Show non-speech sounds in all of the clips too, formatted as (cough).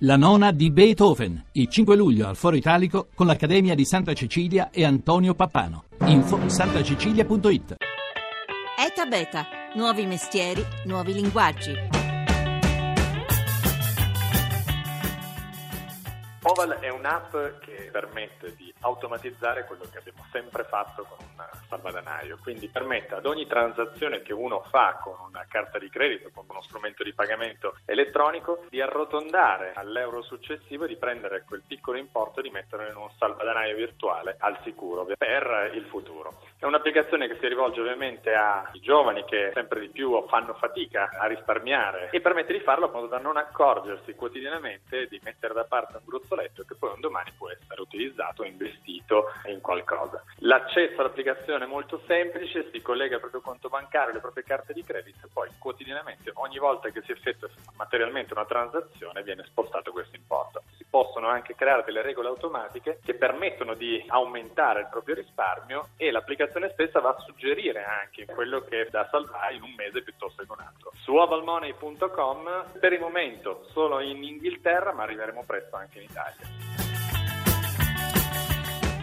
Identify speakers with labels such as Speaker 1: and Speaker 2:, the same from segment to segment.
Speaker 1: La nona di Beethoven, il 5 luglio al Foro Italico con l'Accademia di Santa Cecilia e Antonio Pappano. Info santacecilia.it
Speaker 2: ETA Beta, nuovi mestieri, nuovi linguaggi.
Speaker 3: Oval è un'app che permette di automatizzare quello che abbiamo sempre fatto con un salvadanaio, quindi permette ad ogni transazione che uno fa con una carta di credito, con uno strumento di pagamento elettronico, di arrotondare all'euro successivo e di prendere quel piccolo importo e di metterlo in un salvadanaio virtuale al sicuro per il futuro. È un'applicazione che si rivolge ovviamente ai giovani che sempre di più fanno fatica a risparmiare e permette di farlo appunto da non accorgersi quotidianamente di mettere da parte un gruzzoletto letto che poi un domani può essere utilizzato o investito in qualcosa. L'accesso all'applicazione è molto semplice, si collega al proprio conto bancario, alle proprie carte di credito e poi quotidianamente, ogni volta che si effettua materialmente una transazione, viene spostato questo importo. Possono anche creare delle regole automatiche che permettono di aumentare il proprio risparmio e l'applicazione stessa va a suggerire anche quello che è da salvare in un mese piuttosto che un altro. Su ovalmoney.com per il momento solo in Inghilterra, ma arriveremo presto anche in Italia.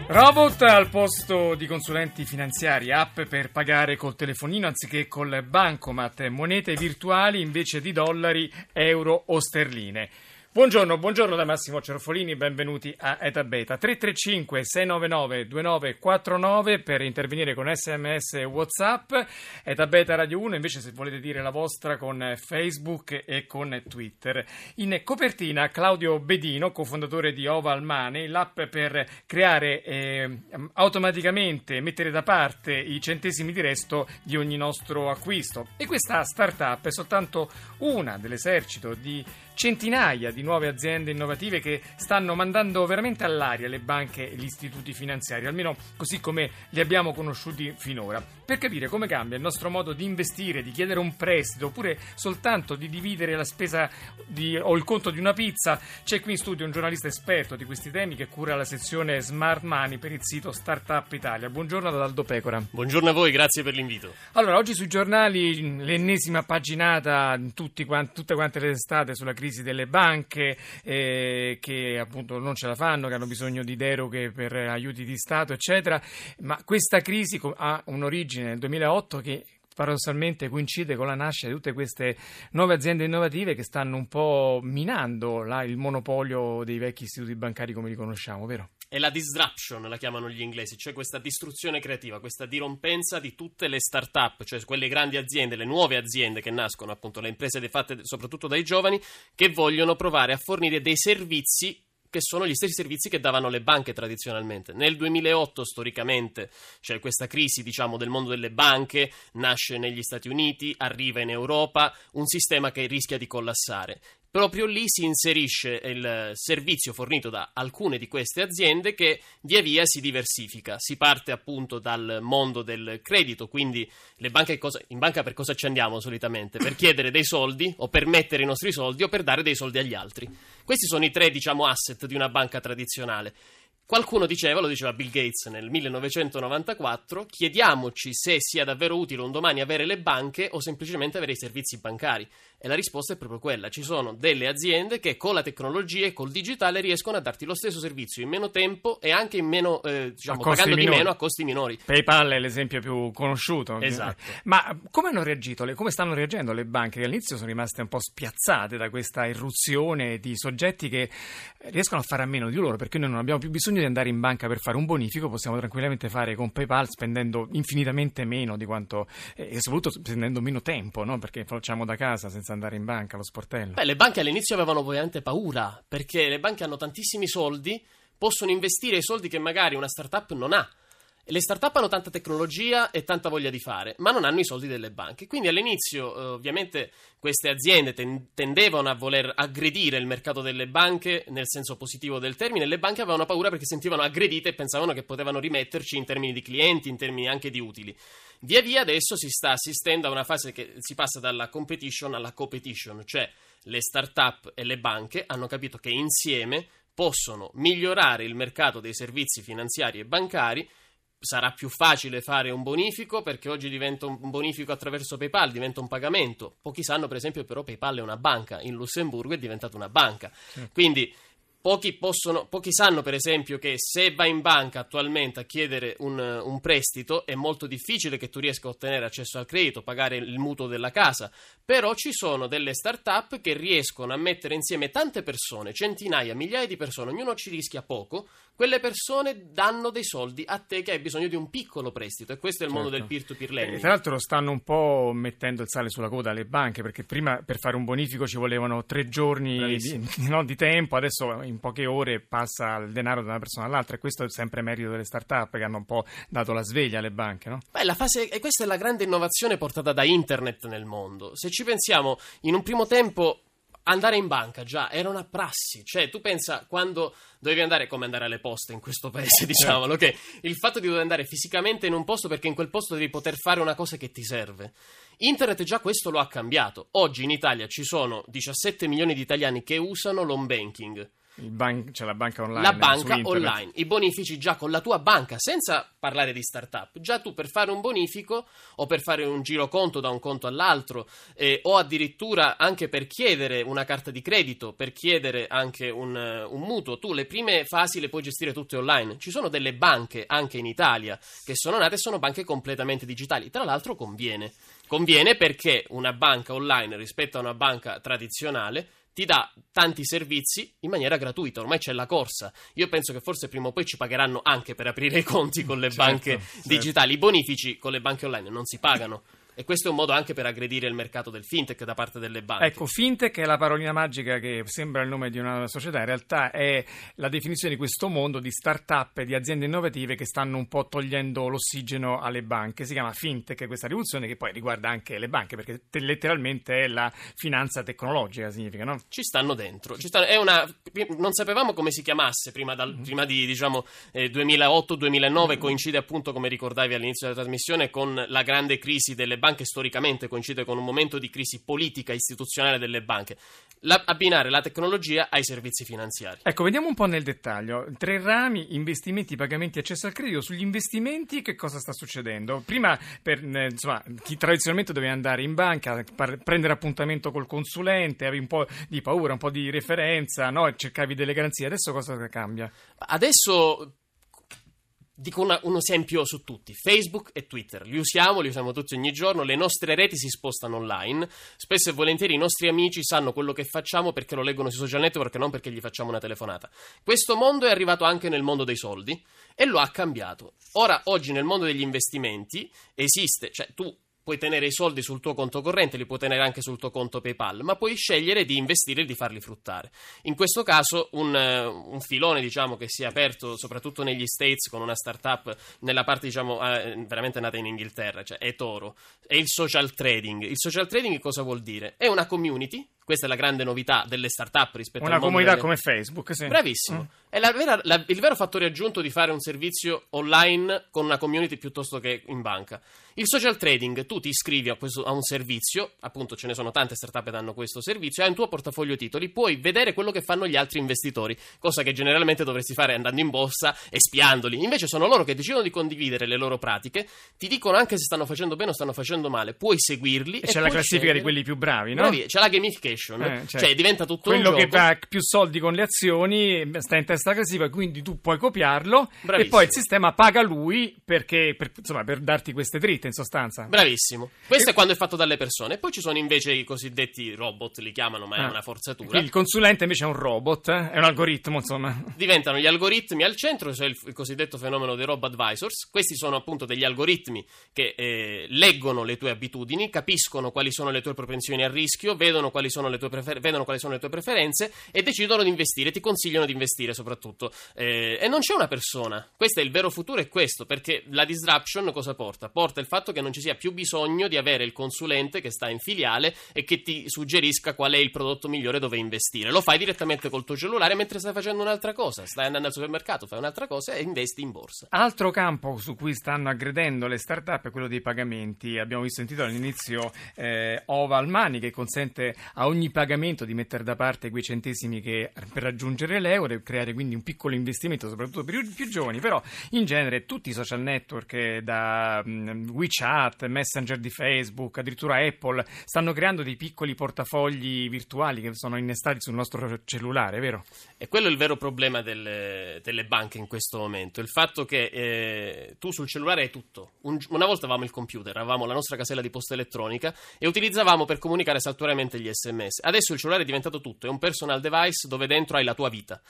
Speaker 4: Robot al posto di consulenti finanziari, app per pagare col telefonino anziché col bancomat, monete virtuali invece di dollari, euro o sterline. Buongiorno, buongiorno da Massimo Cerfolini, benvenuti a Eta Beta. 335 699 2949 per intervenire con sms e whatsapp. Eta Beta Radio 1 invece se volete dire la vostra con Facebook e con Twitter. In copertina Claudio Bedino, cofondatore di Oval Money, l'app per creare eh, automaticamente, mettere da parte i centesimi di resto di ogni nostro acquisto. E questa startup è soltanto una dell'esercito di centinaia di nuove aziende innovative che stanno mandando veramente all'aria le banche e gli istituti finanziari, almeno così come li abbiamo conosciuti finora, per capire come cambia il nostro modo di investire, di chiedere un prestito oppure soltanto di dividere la spesa di, o il conto di una pizza. C'è qui in studio un giornalista esperto di questi temi che cura la sezione Smart Money per il sito Startup Italia. Buongiorno ad Aldo Pecora.
Speaker 5: Buongiorno a voi, grazie per l'invito.
Speaker 4: Allora, oggi sui giornali l'ennesima paginata, tutti, tutte quante le testate sulla crisi crisi delle banche eh, che appunto non ce la fanno, che hanno bisogno di deroghe per aiuti di Stato, eccetera. Ma questa crisi ha un'origine nel 2008 che paradossalmente coincide con la nascita di tutte queste nuove aziende innovative che stanno un po' minando la, il monopolio dei vecchi istituti bancari come li conosciamo, vero?
Speaker 5: È la disruption, la chiamano gli inglesi, cioè questa distruzione creativa, questa dirompenza di tutte le start-up, cioè quelle grandi aziende, le nuove aziende che nascono, appunto, le imprese fatte soprattutto dai giovani, che vogliono provare a fornire dei servizi che sono gli stessi servizi che davano le banche tradizionalmente. Nel 2008 storicamente c'è questa crisi diciamo, del mondo delle banche, nasce negli Stati Uniti, arriva in Europa, un sistema che rischia di collassare proprio lì si inserisce il servizio fornito da alcune di queste aziende che via via si diversifica. Si parte appunto dal mondo del credito, quindi cosa, in banca per cosa ci andiamo solitamente? Per chiedere dei soldi o per mettere i nostri soldi o per dare dei soldi agli altri. Questi sono i tre, diciamo, asset di una banca tradizionale. Qualcuno diceva, lo diceva Bill Gates nel 1994, chiediamoci se sia davvero utile un domani avere le banche o semplicemente avere i servizi bancari. E la risposta è proprio quella. Ci sono delle aziende che con la tecnologia e col digitale riescono a darti lo stesso servizio in meno tempo e anche in meno, eh, diciamo, pagando minori. di meno a costi minori.
Speaker 4: PayPal è l'esempio più conosciuto.
Speaker 5: Esatto.
Speaker 4: Ma come hanno reagito? Come stanno reagendo le banche che all'inizio sono rimaste un po' spiazzate da questa irruzione di soggetti che riescono a fare a meno di loro perché noi non abbiamo più bisogno di andare in banca per fare un bonifico, possiamo tranquillamente fare con PayPal spendendo infinitamente meno di quanto eh, e soprattutto spendendo meno tempo, no? perché facciamo da casa senza andare in banca, allo sportello.
Speaker 5: Beh, le banche all'inizio avevano ovviamente paura, perché le banche hanno tantissimi soldi, possono investire i soldi che magari una startup non ha. Le start-up hanno tanta tecnologia e tanta voglia di fare, ma non hanno i soldi delle banche. Quindi all'inizio, eh, ovviamente, queste aziende ten- tendevano a voler aggredire il mercato delle banche nel senso positivo del termine. Le banche avevano paura perché sentivano aggredite e pensavano che potevano rimetterci in termini di clienti, in termini anche di utili. Via via adesso si sta assistendo a una fase che si passa dalla competition alla competition, cioè le start-up e le banche hanno capito che insieme possono migliorare il mercato dei servizi finanziari e bancari sarà più facile fare un bonifico perché oggi diventa un bonifico attraverso PayPal, diventa un pagamento. Pochi sanno per esempio però PayPal è una banca, in Lussemburgo è diventata una banca. Quindi Pochi, possono, pochi, sanno, per esempio, che se vai in banca attualmente a chiedere un, un, prestito è molto difficile che tu riesca a ottenere accesso al credito, pagare il mutuo della casa. Però ci sono delle start-up che riescono a mettere insieme tante persone, centinaia, migliaia di persone, ognuno ci rischia poco. Quelle persone danno dei soldi a te che hai bisogno di un piccolo prestito e questo è il certo. mondo del peer-to-peer lending.
Speaker 4: E tra l'altro stanno un po' mettendo il sale sulla coda le banche perché prima per fare un bonifico ci volevano tre giorni di, (laughs) no, di tempo, adesso in poche ore passa il denaro da una persona all'altra e questo è sempre merito delle start-up che hanno un po' dato la sveglia alle banche. No?
Speaker 5: Beh, la fase, e questa è la grande innovazione portata da internet nel mondo. Se ci pensiamo, in un primo tempo andare in banca già era una prassi, cioè tu pensa quando dovevi andare come andare alle poste in questo paese, (laughs) diciamolo, che il fatto di dover andare fisicamente in un posto perché in quel posto devi poter fare una cosa che ti serve. Internet già questo lo ha cambiato. Oggi in Italia ci sono 17 milioni di italiani che usano l'home banking.
Speaker 4: Ban- cioè la banca online.
Speaker 5: La banca online, i bonifici già con la tua banca, senza parlare di startup. Già tu per fare un bonifico o per fare un giroconto da un conto all'altro eh, o addirittura anche per chiedere una carta di credito, per chiedere anche un, un, mutuo, tu le prime fasi le puoi gestire tutte online. Ci sono delle banche anche in Italia che sono nate e sono banche completamente digitali. Tra l'altro conviene. Conviene perché una banca online rispetto a una banca tradizionale ti dà tanti servizi in maniera gratuita, ormai c'è la corsa. Io penso che forse prima o poi ci pagheranno anche per aprire i conti con le (laughs) certo, banche certo. digitali. I bonifici con le banche online non si pagano. E questo è un modo anche per aggredire il mercato del fintech da parte delle banche.
Speaker 4: Ecco, fintech è la parolina magica che sembra il nome di una società, in realtà è la definizione di questo mondo di start-up di aziende innovative che stanno un po' togliendo l'ossigeno alle banche. Si chiama fintech questa rivoluzione che poi riguarda anche le banche, perché letteralmente è la finanza tecnologica, significa, no?
Speaker 5: Ci stanno dentro. Ci stanno, una, non sapevamo come si chiamasse prima, dal, mm-hmm. prima di diciamo, eh, 2008-2009, coincide appunto, come ricordavi all'inizio della trasmissione, con la grande crisi delle banche banche storicamente coincide con un momento di crisi politica istituzionale delle banche. La, abbinare la tecnologia ai servizi finanziari.
Speaker 4: Ecco, vediamo un po' nel dettaglio. Tre rami, investimenti, pagamenti, accesso al credito. Sugli investimenti che cosa sta succedendo? Prima, per, insomma, chi tradizionalmente doveva andare in banca, prendere appuntamento col consulente, avevi un po' di paura, un po' di referenza, no? cercavi delle garanzie. Adesso cosa cambia?
Speaker 5: Adesso Dico una, un esempio su tutti, Facebook e Twitter, li usiamo, li usiamo tutti ogni giorno, le nostre reti si spostano online, spesso e volentieri i nostri amici sanno quello che facciamo perché lo leggono sui social network non perché gli facciamo una telefonata. Questo mondo è arrivato anche nel mondo dei soldi e lo ha cambiato. Ora, oggi nel mondo degli investimenti esiste, cioè tu puoi tenere i soldi sul tuo conto corrente, li puoi tenere anche sul tuo conto PayPal, ma puoi scegliere di investire e di farli fruttare. In questo caso un, eh, un filone diciamo, che si è aperto soprattutto negli States con una startup nella parte diciamo, eh, veramente nata in Inghilterra, cioè è Toro, è il social trading. Il social trading cosa vuol dire? È una community questa è la grande novità delle start-up rispetto
Speaker 4: Una
Speaker 5: al
Speaker 4: mondo comunità
Speaker 5: delle...
Speaker 4: come Facebook, sì.
Speaker 5: Bravissimo. Mm. È la vera, la, il vero fattore aggiunto di fare un servizio online con una community piuttosto che in banca. Il social trading, tu ti iscrivi a, questo, a un servizio, appunto ce ne sono tante start-up che danno questo servizio, hai un tuo portafoglio titoli, puoi vedere quello che fanno gli altri investitori, cosa che generalmente dovresti fare andando in borsa e spiandoli. Invece sono loro che decidono di condividere le loro pratiche, ti dicono anche se stanno facendo bene o stanno facendo male, puoi seguirli.
Speaker 4: E, e c'è la classifica scegliere. di quelli più bravi, no?
Speaker 5: Bravi, c'è la gamification gamification, eh, cioè, cioè, diventa tutto
Speaker 4: quello
Speaker 5: un
Speaker 4: che fa più soldi con le azioni sta in testa classifica, quindi tu puoi copiarlo Bravissimo. e poi il sistema paga lui perché, per, insomma, per darti queste dritte in sostanza.
Speaker 5: Bravissimo. Questo e... è quando è fatto dalle persone. Poi ci sono invece i cosiddetti robot, li chiamano, ma ah. è una forzatura.
Speaker 4: Il consulente invece è un robot, eh? è un algoritmo, insomma.
Speaker 5: Diventano gli algoritmi al centro, cioè il, il cosiddetto fenomeno dei robot advisors. Questi sono appunto degli algoritmi che eh, leggono le tue abitudini, capiscono quali sono le tue propensioni a rischio, vedono quali sono prefer- vedono quali sono le tue preferenze e decidono di investire, ti consigliano di investire soprattutto. Eh, e non c'è una persona, questo è il vero futuro, è questo, perché la disruption cosa porta? Porta il fatto che non ci sia più bisogno di avere il consulente che sta in filiale e che ti suggerisca qual è il prodotto migliore dove investire. Lo fai direttamente col tuo cellulare mentre stai facendo un'altra cosa, stai andando al supermercato, fai un'altra cosa e investi in borsa.
Speaker 4: Altro campo su cui stanno aggredendo le start-up è quello dei pagamenti. Abbiamo visto all'inizio eh, Oval Money che consente a ogni pagamento di mettere da parte quei centesimi che, per raggiungere l'euro e creare quindi un piccolo investimento, soprattutto per i più giovani. Però in genere tutti i social network, eh, da um, WeChat, Messenger di Facebook, addirittura Apple, stanno creando dei piccoli portafogli virtuali che sono innestati sul nostro cellulare, vero?
Speaker 5: E quello è il vero problema delle, delle banche in questo momento, il fatto che eh, tu sul cellulare hai tutto. Un, una volta avevamo il computer, avevamo la nostra casella di posta elettronica e utilizzavamo per comunicare saltuariamente gli sms. Adesso il cellulare è diventato tutto, è un personal device dove dentro hai la tua vita.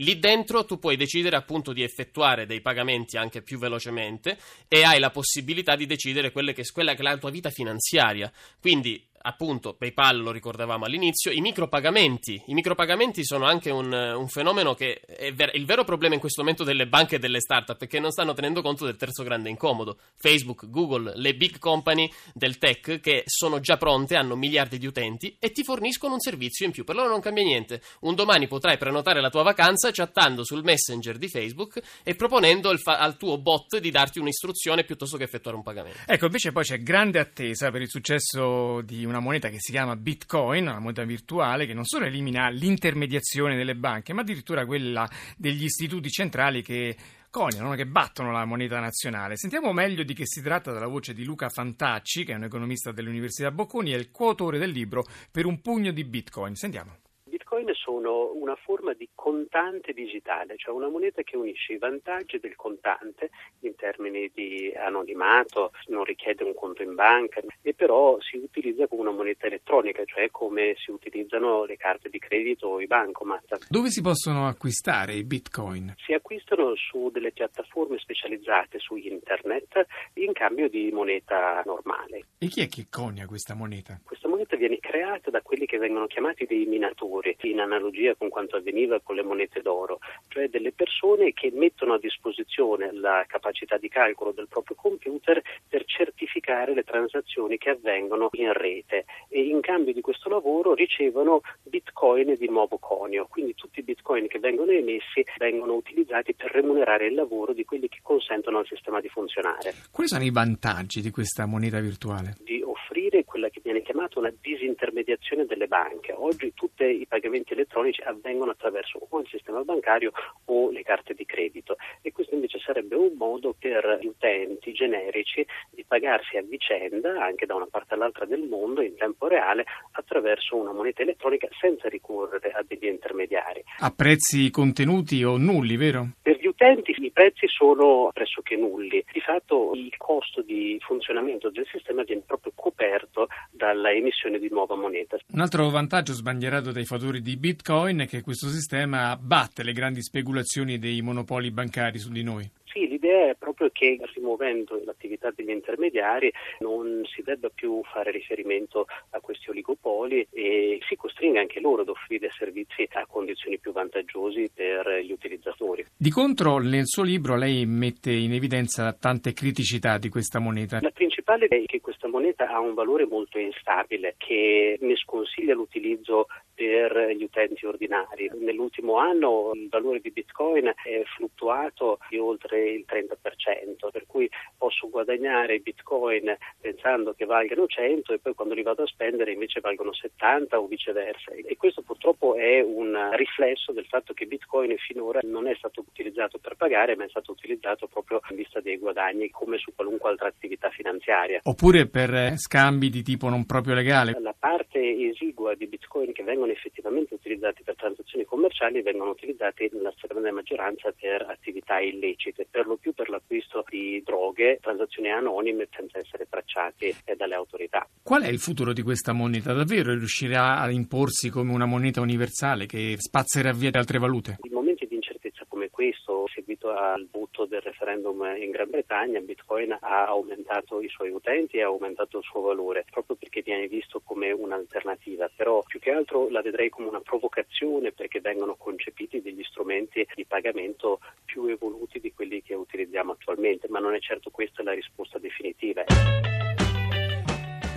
Speaker 5: Lì dentro tu puoi decidere appunto di effettuare dei pagamenti anche più velocemente e hai la possibilità di decidere quella che è la tua vita finanziaria. Quindi appunto PayPal lo ricordavamo all'inizio, i micropagamenti. I micropagamenti sono anche un, un fenomeno che è ver- il vero problema in questo momento delle banche e delle start-up perché non stanno tenendo conto del terzo grande incomodo. Facebook, Google, le big company del tech che sono già pronte, hanno miliardi di utenti e ti forniscono un servizio in più. Per loro non cambia niente. Un domani potrai prenotare la tua vacanza chattando sul messenger di Facebook e proponendo fa- al tuo bot di darti un'istruzione piuttosto che effettuare un pagamento.
Speaker 4: Ecco, invece poi c'è grande attesa per il successo di una una moneta che si chiama Bitcoin, una moneta virtuale che non solo elimina l'intermediazione delle banche, ma addirittura quella degli istituti centrali che coniano, che battono la moneta nazionale. Sentiamo meglio di che si tratta dalla voce di Luca Fantacci, che è un economista dell'Università Bocconi e il coautore del libro Per un pugno di Bitcoin. Sentiamo
Speaker 6: bitcoin sono una forma di contante digitale, cioè una moneta che unisce i vantaggi del contante in termini di anonimato, non richiede un conto in banca e però si utilizza come una moneta elettronica, cioè come si utilizzano le carte di credito o i bancomat.
Speaker 4: Dove si possono acquistare i bitcoin?
Speaker 6: Si acquistano su delle piattaforme specializzate su internet in cambio di moneta normale.
Speaker 4: E chi è che conia questa moneta?
Speaker 6: Questa moneta viene creata da quelli che vengono chiamati dei minatori in analogia con quanto avveniva con le monete d'oro, cioè delle persone che mettono a disposizione la capacità di calcolo del proprio computer per certificare le transazioni che avvengono in rete e in cambio di questo lavoro ricevono bitcoin di nuovo conio, quindi tutti i bitcoin che vengono emessi vengono utilizzati per remunerare il lavoro di quelli che consentono al sistema di funzionare.
Speaker 4: Quali sono i vantaggi di questa moneta virtuale?
Speaker 6: Di offrire quella che viene chiamata una disintermediazione delle banche. Oggi tutti i pagamenti elettronici avvengono attraverso o il sistema bancario o le carte di credito e questo invece sarebbe un modo per gli utenti generici di pagarsi a vicenda anche da una parte all'altra del mondo in tempo reale attraverso una moneta elettronica senza ricorrere a degli intermediari.
Speaker 4: A prezzi contenuti o nulli, vero?
Speaker 6: Per gli utenti i prezzi sono pressoché nulli. Di fatto il costo di funzionamento del sistema viene proprio coperto dalla emissione di nuova moneta.
Speaker 4: Un altro vantaggio sbandierato dai fattori di Bitcoin è che questo sistema abbatte le grandi speculazioni dei monopoli bancari su di noi.
Speaker 6: Sì, l'idea è proprio che rimuovendo l'attività degli intermediari non si debba più fare riferimento a questi oligopoli e si costringa anche loro ad offrire servizi a condizioni più vantaggiose per gli utilizzatori.
Speaker 4: Di contro, nel suo libro lei mette in evidenza tante criticità di questa moneta.
Speaker 6: La principale è che questa moneta ha un valore molto instabile che ne sconsiglia l'utilizzo per gli utenti ordinari. Nell'ultimo anno il valore di Bitcoin è fluttuato di oltre il 30%, per cui posso guadagnare Bitcoin pensando che valgano 100 e poi quando li vado a spendere invece valgono 70 o viceversa. E questo purtroppo è un riflesso del fatto che Bitcoin finora non è stato utilizzato per pagare, ma è stato utilizzato proprio in vista dei guadagni come su qualunque altra attività finanziaria.
Speaker 4: Oppure per scambi di tipo non proprio legale.
Speaker 6: La parte esigua di Bitcoin che vengono effettivamente utilizzati per transazioni commerciali vengono utilizzati nella stragrande maggioranza per attività illecite, per lo più per l'acquisto di droghe, transazioni anonime senza essere tracciati dalle autorità.
Speaker 4: Qual è il futuro di questa moneta? Davvero riuscirà a imporsi come una moneta universale che spazzerà via altre valute?
Speaker 6: In momenti di incertezza come questo, seguito al voto del referendum in Gran Bretagna, Bitcoin ha aumentato i suoi utenti e ha aumentato il suo valore, proprio perché viene visto come un'alternativa. Però più che altro la vedrei come una provocazione perché vengono concepiti degli strumenti di pagamento più evoluti di quelli che utilizziamo attualmente, ma non è certo questa la risposta definitiva.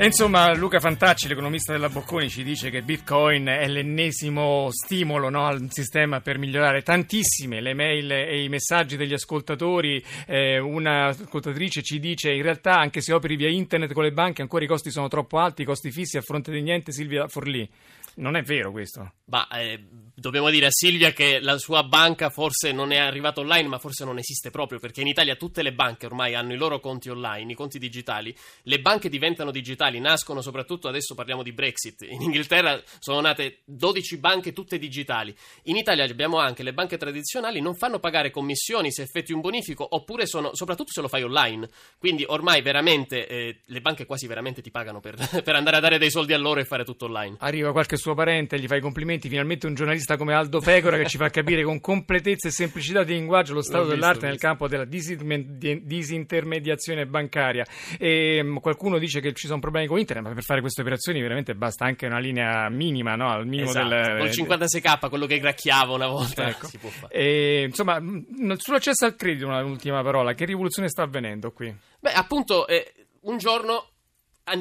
Speaker 4: E insomma, Luca Fantacci, l'economista della Bocconi, ci dice che Bitcoin è l'ennesimo stimolo no, al sistema per migliorare tantissime le mail e i messaggi degli ascoltatori. Eh, una ascoltatrice ci dice: In realtà, anche se operi via internet con le banche, ancora i costi sono troppo alti, i costi fissi a fronte di niente. Silvia Forlì. Non è vero questo.
Speaker 5: Ma eh, dobbiamo dire a Silvia che la sua banca forse non è arrivata online, ma forse non esiste proprio, perché in Italia tutte le banche ormai hanno i loro conti online, i conti digitali. Le banche diventano digitali, nascono soprattutto adesso parliamo di Brexit. In Inghilterra sono nate 12 banche tutte digitali. In Italia abbiamo anche le banche tradizionali non fanno pagare commissioni se effettui un bonifico, oppure sono soprattutto se lo fai online. Quindi ormai veramente eh, le banche quasi veramente ti pagano per, (laughs) per andare a dare dei soldi a loro e fare tutto online.
Speaker 4: Arriva qualche suo parente, gli fa i complimenti, finalmente un giornalista come Aldo Pecora che ci fa capire con completezza e semplicità di linguaggio lo stato
Speaker 5: visto,
Speaker 4: dell'arte nel campo della disinterme- disintermediazione bancaria. E, mh, qualcuno dice che ci sono problemi con internet, ma per fare queste operazioni veramente basta anche una linea minima, no? al minimo
Speaker 5: Esatto,
Speaker 4: del...
Speaker 5: col 56k, quello che gracchiava una volta,
Speaker 4: Ecco.
Speaker 5: si può fare.
Speaker 4: E, insomma, sull'accesso al credito, una ultima parola, che rivoluzione sta avvenendo qui?
Speaker 5: Beh, appunto, eh, un giorno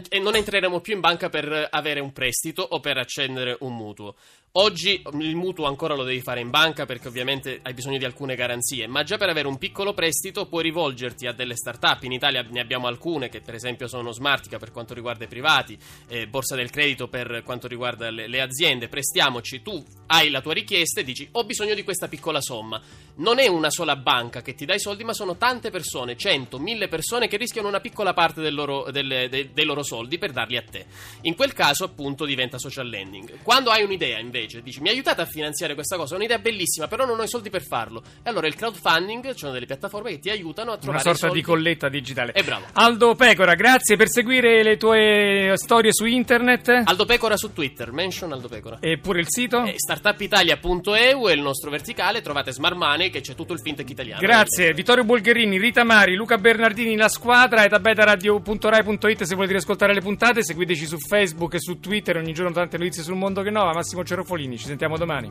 Speaker 5: e non entreremo più in banca per avere un prestito o per accendere un mutuo. Oggi il mutuo ancora lo devi fare in banca perché ovviamente hai bisogno di alcune garanzie, ma già per avere un piccolo prestito puoi rivolgerti a delle start-up. In Italia ne abbiamo alcune che per esempio sono Smartica per quanto riguarda i privati, eh, Borsa del Credito per quanto riguarda le, le aziende. Prestiamoci, tu hai la tua richiesta e dici ho bisogno di questa piccola somma. Non è una sola banca che ti dà i soldi, ma sono tante persone, 100, 1000 persone che rischiano una piccola parte del loro- delle- dei, dei loro soldi per darli a te. In quel caso appunto diventa social lending. Quando hai un'idea invece dici mi aiutate a finanziare questa cosa, è un'idea bellissima, però non ho i soldi per farlo. E allora il crowdfunding, ci sono delle piattaforme che ti aiutano a
Speaker 4: Una
Speaker 5: trovare
Speaker 4: sorta
Speaker 5: i soldi.
Speaker 4: di colletta digitale.
Speaker 5: Eh, bravo.
Speaker 4: Aldo Pecora, grazie per seguire le tue storie su internet.
Speaker 5: Aldo Pecora su Twitter, mention Aldo Pecora.
Speaker 4: E pure il sito?
Speaker 5: Eh, startupitalia.eu è il nostro verticale, trovate Smart Money che c'è tutto il fintech italiano.
Speaker 4: Grazie, Vittorio Bulgherini, Rita Mari, Luca Bernardini, la squadra e tabetaradio.rai.it se volete ascoltare le puntate, seguiteci su Facebook e su Twitter, ogni giorno tante notizie sul mondo che nova. Massimo Cerofolini, ci sentiamo domani.